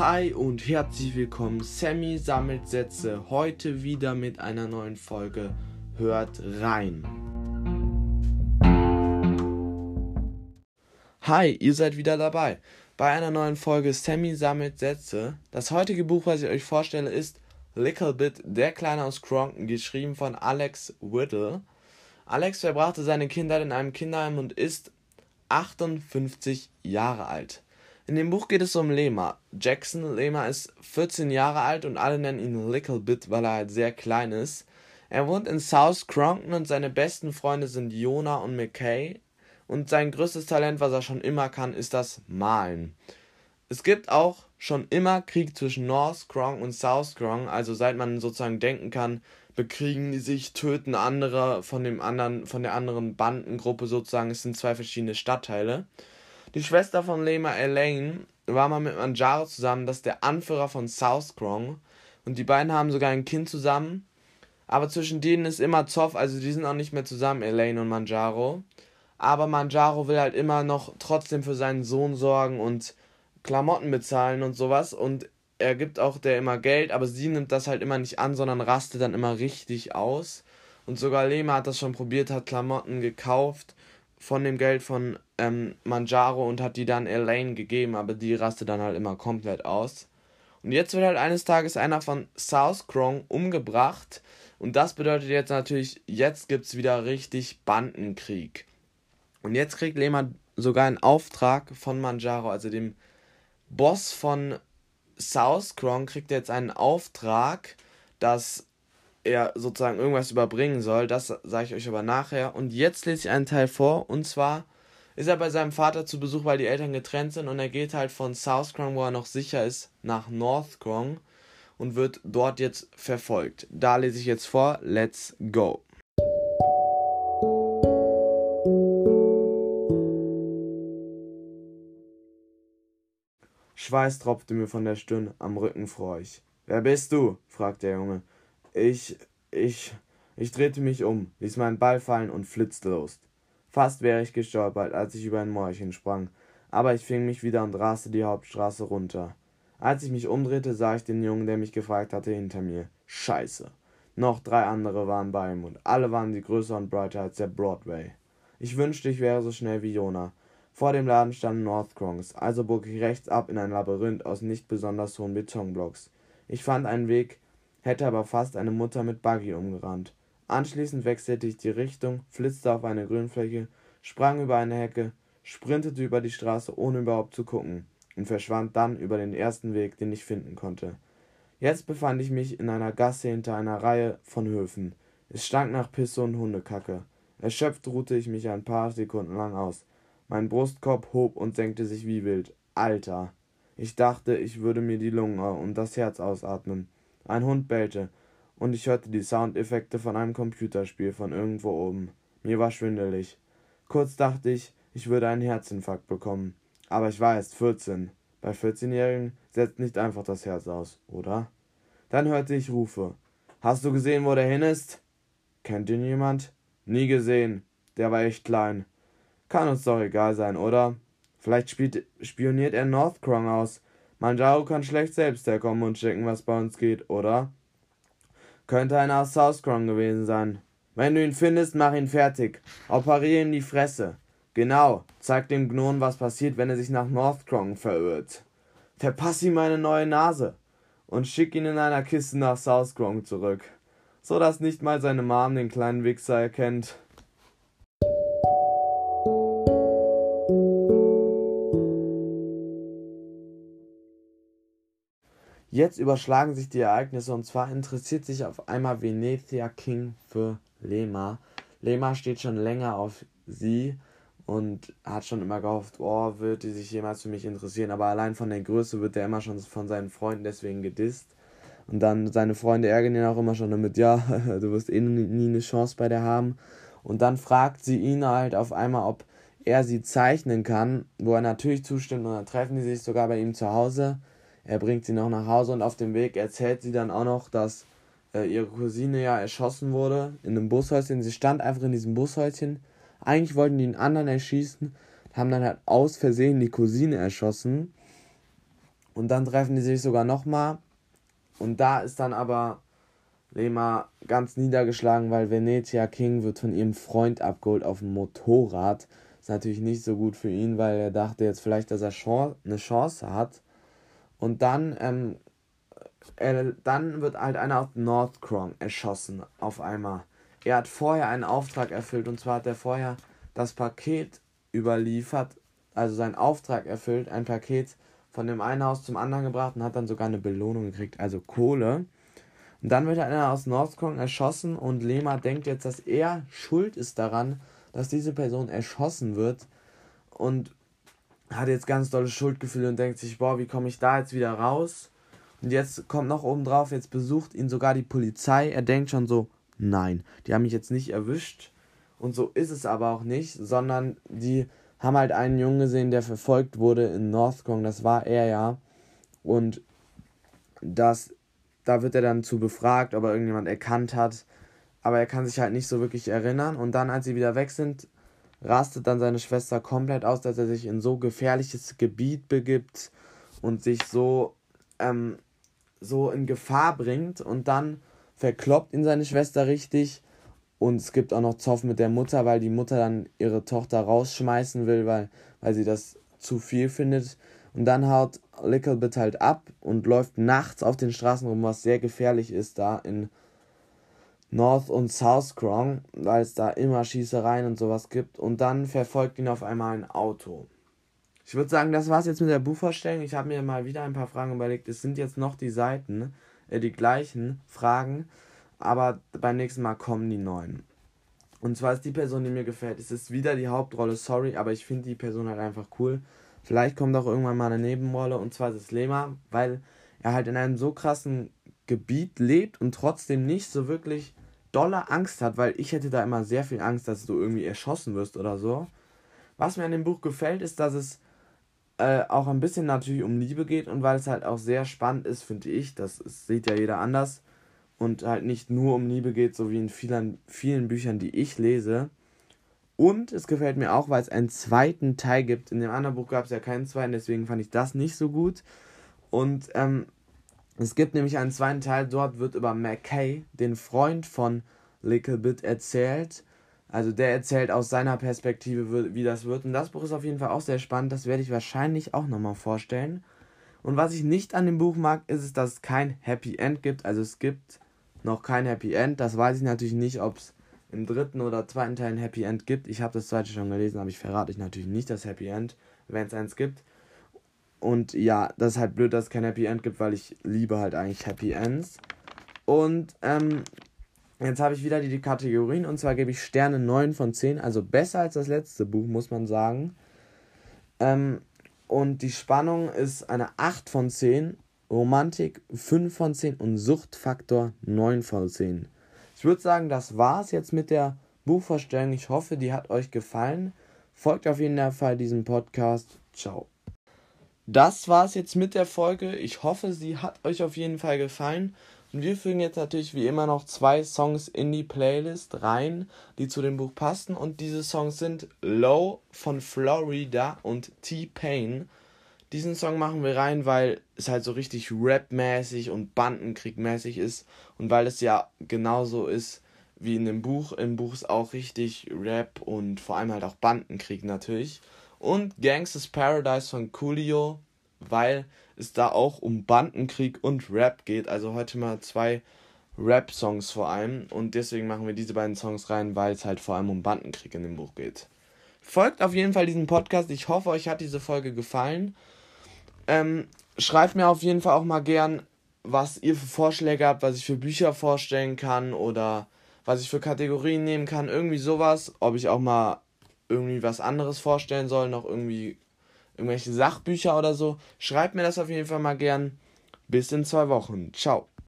Hi und herzlich willkommen. Sammy sammelt Sätze. Heute wieder mit einer neuen Folge. Hört rein. Hi, ihr seid wieder dabei. Bei einer neuen Folge Sammy sammelt Sätze. Das heutige Buch, was ich euch vorstelle, ist Little Bit, der Kleine aus Cronken, geschrieben von Alex Whittle. Alex verbrachte seine Kindheit in einem Kinderheim und ist 58 Jahre alt. In dem Buch geht es um Lema. Jackson Lema ist 14 Jahre alt und alle nennen ihn Little Bit, weil er halt sehr klein ist. Er wohnt in South Cronkton und seine besten Freunde sind Jonah und McKay. Und sein größtes Talent, was er schon immer kann, ist das Malen. Es gibt auch schon immer Krieg zwischen North Cronkton und South Cronkton, also seit man sozusagen denken kann, bekriegen die sich, töten andere von dem anderen, von der anderen Bandengruppe sozusagen. Es sind zwei verschiedene Stadtteile. Die Schwester von Lema Elaine war mal mit Manjaro zusammen, das ist der Anführer von South Krong. Und die beiden haben sogar ein Kind zusammen. Aber zwischen denen ist immer Zoff, also die sind auch nicht mehr zusammen, Elaine und Manjaro. Aber Manjaro will halt immer noch trotzdem für seinen Sohn sorgen und Klamotten bezahlen und sowas. Und er gibt auch der immer Geld, aber sie nimmt das halt immer nicht an, sondern rastet dann immer richtig aus. Und sogar Lema hat das schon probiert, hat Klamotten gekauft von dem Geld von ähm, Manjaro und hat die dann Elaine gegeben, aber die rastet dann halt immer komplett aus. Und jetzt wird halt eines Tages einer von South Krong umgebracht. Und das bedeutet jetzt natürlich, jetzt gibt es wieder richtig Bandenkrieg. Und jetzt kriegt Lehmann sogar einen Auftrag von Manjaro, also dem Boss von South Krong, kriegt jetzt einen Auftrag, dass er sozusagen irgendwas überbringen soll. Das sage ich euch aber nachher. Und jetzt lese ich einen Teil vor. Und zwar ist er bei seinem Vater zu Besuch, weil die Eltern getrennt sind. Und er geht halt von South Krong, wo er noch sicher ist, nach North Krong und wird dort jetzt verfolgt. Da lese ich jetzt vor. Let's go. Schweiß tropfte mir von der Stirn, am Rücken fror ich. Wer bist du? fragte der Junge. Ich, ich, ich drehte mich um, ließ meinen Ball fallen und flitzte los. Fast wäre ich gestolpert, als ich über ein Mäulchen sprang, aber ich fing mich wieder und raste die Hauptstraße runter. Als ich mich umdrehte, sah ich den Jungen, der mich gefragt hatte, hinter mir. Scheiße. Noch drei andere waren bei ihm und alle waren sie größer und breiter als der Broadway. Ich wünschte, ich wäre so schnell wie Jonah. Vor dem Laden standen Northcrongs, also bog ich rechts ab in ein Labyrinth aus nicht besonders hohen Betonblocks. Ich fand einen Weg, hätte aber fast eine Mutter mit Buggy umgerannt. Anschließend wechselte ich die Richtung, flitzte auf eine Grünfläche, sprang über eine Hecke, sprintete über die Straße, ohne überhaupt zu gucken, und verschwand dann über den ersten Weg, den ich finden konnte. Jetzt befand ich mich in einer Gasse hinter einer Reihe von Höfen. Es stank nach Pisse und Hundekacke. Erschöpft ruhte ich mich ein paar Sekunden lang aus. Mein Brustkorb hob und senkte sich wie wild. Alter! Ich dachte, ich würde mir die Lungen und das Herz ausatmen. Ein Hund bellte, und ich hörte die Soundeffekte von einem Computerspiel von irgendwo oben. Mir war schwindelig. Kurz dachte ich, ich würde einen Herzinfarkt bekommen. Aber ich war erst 14. Bei 14-Jährigen setzt nicht einfach das Herz aus, oder? Dann hörte ich Rufe. Hast du gesehen, wo der hin ist? Kennt ihn jemand? Nie gesehen. Der war echt klein. Kann uns doch egal sein, oder? Vielleicht spielt, spioniert er Northcrong aus. Manjaro kann schlecht selbst herkommen und checken, was bei uns geht, oder? Könnte einer aus Southcrown gewesen sein. Wenn du ihn findest, mach ihn fertig. Operier ihm die Fresse. Genau, zeig dem Gnon, was passiert, wenn er sich nach Northcrown verirrt. Verpass ihm meine neue Nase und schick ihn in einer Kiste nach Southcrown zurück, so dass nicht mal seine Mom den kleinen Wichser erkennt. Jetzt überschlagen sich die Ereignisse und zwar interessiert sich auf einmal Venezia King für Lema. Lema steht schon länger auf sie und hat schon immer gehofft, oh, wird die sich jemals für mich interessieren. Aber allein von der Größe wird er immer schon von seinen Freunden deswegen gedisst. Und dann seine Freunde ärgern ihn auch immer schon damit, ja, du wirst eh nie eine Chance bei der haben. Und dann fragt sie ihn halt auf einmal, ob er sie zeichnen kann, wo er natürlich zustimmt und dann treffen die sich sogar bei ihm zu Hause. Er bringt sie noch nach Hause und auf dem Weg erzählt sie dann auch noch, dass äh, ihre Cousine ja erschossen wurde in einem Bushäuschen. Sie stand einfach in diesem Bushäuschen. Eigentlich wollten die einen anderen erschießen, haben dann halt aus Versehen die Cousine erschossen. Und dann treffen die sich sogar nochmal. Und da ist dann aber Lema ganz niedergeschlagen, weil Venetia King wird von ihrem Freund abgeholt auf dem Motorrad. Ist natürlich nicht so gut für ihn, weil er dachte jetzt vielleicht, dass er eine Chance hat. Und dann, ähm, er, dann wird halt einer auf Northcron erschossen auf einmal. Er hat vorher einen Auftrag erfüllt und zwar hat er vorher das Paket überliefert, also seinen Auftrag erfüllt, ein Paket von dem einen Haus zum anderen gebracht und hat dann sogar eine Belohnung gekriegt, also Kohle. Und dann wird einer aus Northcron erschossen und Lema denkt jetzt, dass er schuld ist daran, dass diese Person erschossen wird und hat jetzt ganz dolle Schuldgefühle und denkt sich, boah, wie komme ich da jetzt wieder raus? Und jetzt kommt noch oben drauf, jetzt besucht ihn sogar die Polizei. Er denkt schon so, nein, die haben mich jetzt nicht erwischt. Und so ist es aber auch nicht, sondern die haben halt einen Jungen gesehen, der verfolgt wurde in Northcong, das war er ja. Und das, da wird er dann zu befragt, ob er irgendjemand erkannt hat. Aber er kann sich halt nicht so wirklich erinnern. Und dann, als sie wieder weg sind, rastet dann seine Schwester komplett aus, dass er sich in so gefährliches Gebiet begibt und sich so, ähm, so in Gefahr bringt. Und dann verkloppt ihn seine Schwester richtig und es gibt auch noch Zoff mit der Mutter, weil die Mutter dann ihre Tochter rausschmeißen will, weil, weil sie das zu viel findet. Und dann haut Licklebit halt ab und läuft nachts auf den Straßen rum, was sehr gefährlich ist da in North und South Krong, weil es da immer Schießereien und sowas gibt. Und dann verfolgt ihn auf einmal ein Auto. Ich würde sagen, das war's jetzt mit der Buchvorstellung. Ich habe mir mal wieder ein paar Fragen überlegt. Es sind jetzt noch die Seiten, äh, die gleichen Fragen aber beim nächsten Mal kommen die neuen. Und zwar ist die Person, die mir gefällt. Es ist wieder die Hauptrolle, sorry, aber ich finde die Person halt einfach cool. Vielleicht kommt auch irgendwann mal eine Nebenrolle und zwar ist es Lema, weil er halt in einem so krassen Gebiet lebt und trotzdem nicht so wirklich dolle Angst hat, weil ich hätte da immer sehr viel Angst, dass du irgendwie erschossen wirst oder so. Was mir an dem Buch gefällt, ist, dass es äh, auch ein bisschen natürlich um Liebe geht und weil es halt auch sehr spannend ist, finde ich, das, das sieht ja jeder anders, und halt nicht nur um Liebe geht, so wie in vielen, vielen Büchern, die ich lese. Und es gefällt mir auch, weil es einen zweiten Teil gibt. In dem anderen Buch gab es ja keinen zweiten, deswegen fand ich das nicht so gut. Und ähm, es gibt nämlich einen zweiten Teil, dort wird über McKay, den Freund von Licklebit, erzählt. Also der erzählt aus seiner Perspektive, wie das wird. Und das Buch ist auf jeden Fall auch sehr spannend. Das werde ich wahrscheinlich auch nochmal vorstellen. Und was ich nicht an dem Buch mag, ist es, dass es kein Happy End gibt. Also es gibt noch kein Happy End. Das weiß ich natürlich nicht, ob es im dritten oder zweiten Teil ein Happy End gibt. Ich habe das zweite schon gelesen, aber ich verrate euch natürlich nicht das Happy End, wenn es eins gibt. Und ja, das ist halt blöd, dass es kein Happy End gibt, weil ich liebe halt eigentlich Happy Ends. Und ähm, jetzt habe ich wieder die, Kategorien und zwar gebe ich Sterne 9 von 10, also besser als das letzte Buch, muss man sagen. Ähm, und die Spannung ist eine 8 von 10 Romantik 5 von 10 und Suchtfaktor 9 von 10. Ich würde sagen, das war's jetzt mit der Buchvorstellung. Ich hoffe, die hat euch gefallen. Folgt auf jeden Fall diesem Podcast. Ciao. Das war's jetzt mit der Folge. Ich hoffe, sie hat euch auf jeden Fall gefallen. Und wir fügen jetzt natürlich wie immer noch zwei Songs in die Playlist rein, die zu dem Buch passen. Und diese Songs sind Low von Florida und T-Pain. Diesen Song machen wir rein, weil es halt so richtig Rap-mäßig und Bandenkrieg-mäßig ist und weil es ja genauso ist wie in dem Buch. Im Buch ist auch richtig Rap und vor allem halt auch Bandenkrieg natürlich. Und Gangsters Paradise von Coolio, weil es da auch um Bandenkrieg und Rap geht. Also heute mal zwei Rap-Songs vor allem. Und deswegen machen wir diese beiden Songs rein, weil es halt vor allem um Bandenkrieg in dem Buch geht. Folgt auf jeden Fall diesem Podcast. Ich hoffe, euch hat diese Folge gefallen. Ähm, schreibt mir auf jeden Fall auch mal gern, was ihr für Vorschläge habt, was ich für Bücher vorstellen kann oder was ich für Kategorien nehmen kann. Irgendwie sowas. Ob ich auch mal irgendwie was anderes vorstellen soll, noch irgendwie irgendwelche Sachbücher oder so. Schreibt mir das auf jeden Fall mal gern. Bis in zwei Wochen. Ciao.